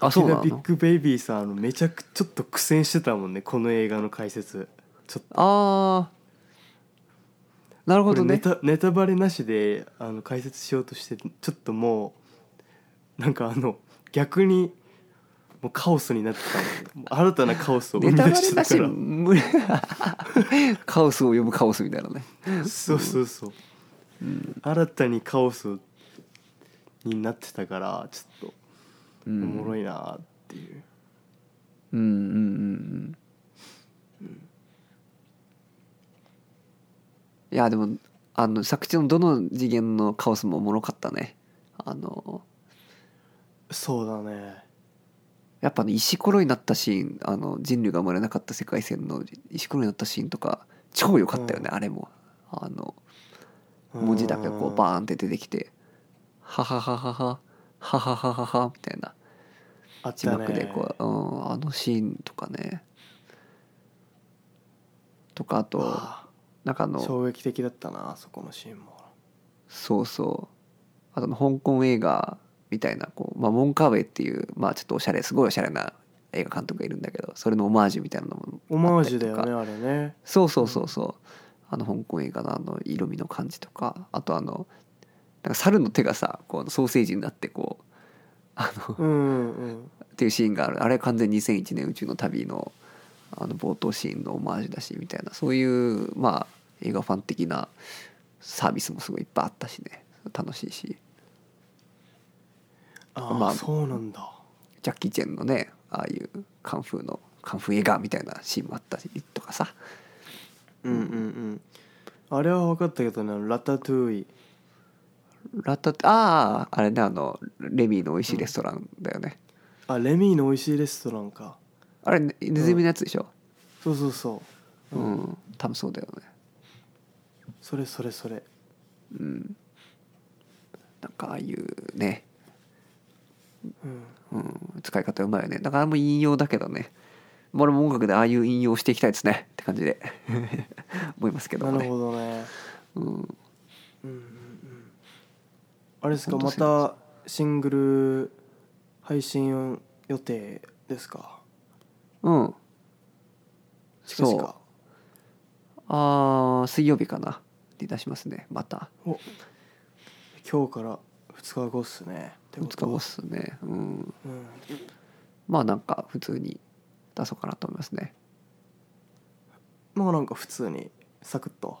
あそうなの？ビッグベイビーさんあのめちゃくちょっと苦戦してたもんねこの映画の解説ちょっと。ああなるほどね。ネタネタバレなしであの解説しようとしてちょっともうなんかあの逆にもうカオスになってた新たなカオスを生ネみ出ししてたから。(laughs) カオスを呼ぶカオスみたいなね。そうそうそう、新たにカオスになってたからちょっとおうん。もろいなっていう、うんうんうんうんいやでもあの作中のどの次元のカオスもおもろかったね。あのそうだね。やっぱね石ころになったシーンあの人類が生まれなかった世界線の石ころになったシーンとか超良かったよね、あれも。あの文字だけこうバーンって出てきて「はははははははははは」みたいな。字幕でこう、うん、あのシーンとかね。とかあとあなんかあの衝撃的だったなあそこのシーンも。そうそう。あとあの香港映画みたいなこう、まあ、モンカーウェイっていう、まあ、ちょっとおしゃれすごいおしゃれな映画監督がいるんだけどそれのオマージュみたいなのもオマージュだよねあれね。そうそうそうそう。あの香港映画のあの色味の感じとかあとあのなんか猿の手がさこうソーセージになってこうあのうんうんうん。っていうシーンがある。あれ完全に2001年宇宙の旅のあの冒頭シーンのオマージュだしみたいなそういうまあ映画ファン的なサービスもすごいいっぱいあったしね。楽しいし。ああ、まあそうなんだ。ジャッキー・チェンのねああいうカンフーのカンフー映画みたいなシーンもあったりとかさ。うんうんうん。あれは分かったけどねラタトゥイ。ラタトあああれねあのレミーの美味しいレストランだよね、あレミーの美味しいレストランかあれねネズミのやつでしょ？そうそうそう。うん、多分そうだよね。それそれそれ。うん。なんかああいうね、うん。うん、使い方うまいよね。だからも引用だけどね。俺も音楽でああいう引用していきたいですね。って感じで。(laughs) 思いますけどもね。なるほどね。うん、うんうんうん。あれですか？またシングル配信予定ですか？うん。近々。そう。あー水曜日かな。に出しますね。また。お。今日から2日後っすね。って2こと。日後っすね。うん。うん。まあなんか普通に出そうかなと思いますね。まあなんか普通にサクッと。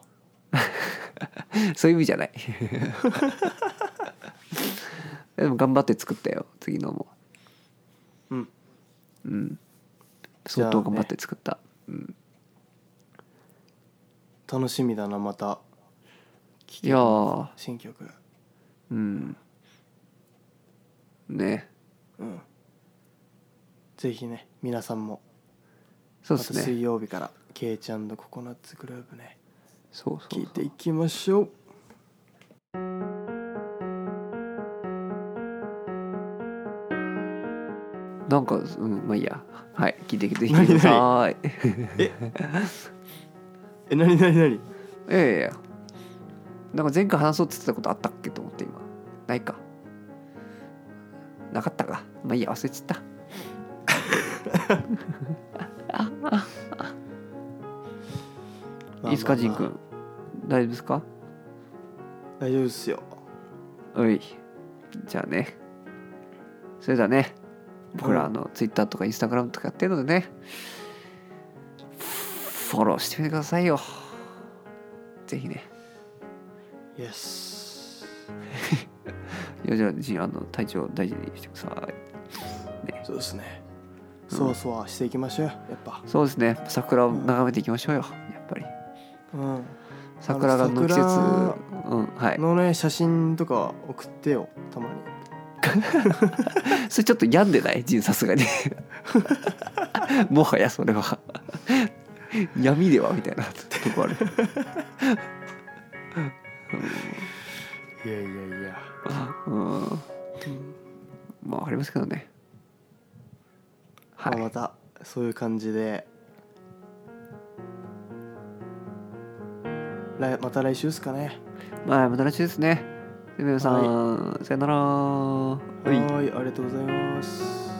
(laughs) そういう意味じゃない。(laughs) でも頑張って作ったよ。次のも。うん。うん相当頑張って作った、うん。楽しみだなまた。聴い新曲。うん。ね。うん。ぜひね皆さんも。そうですね。水曜日から「ケイちゃんのココナッツグループね。そうそう。聞いていきましょうなんかうんまあいいや。はい聞いてぜひ聞いてください。え？なになになにいやいやいや。なんか前回話そうって言ってたことあったっけと思って今。ないか。なかったか。まあいいや。忘れちゃった。いいですかまあまあ。君大丈夫ですか？大丈夫ですよ。おい。じゃあね。それではね僕らあのツイッターとかインスタグラムとかやってるのでねフォローしてみてくださいよ。ぜひね。イエスいやじゃああの体調大事にしてください。そうですね。そわそわしていきましょうよやっぱ。そうですね。桜を眺めていきましょうよやっぱり。うん。桜がの季節桜うんはい。のね写真とか送ってよたまに (laughs) それちょっと病んでない？ジンさすがに。(laughs) もはやそれは。闇では？みたいな。とこある。いやいやいや。うん。まあありますけどね。はい、まあまたそういう感じで。来また来週ですかね。まあまた来週ですねで皆さん、さよなら。はいありがとうございます。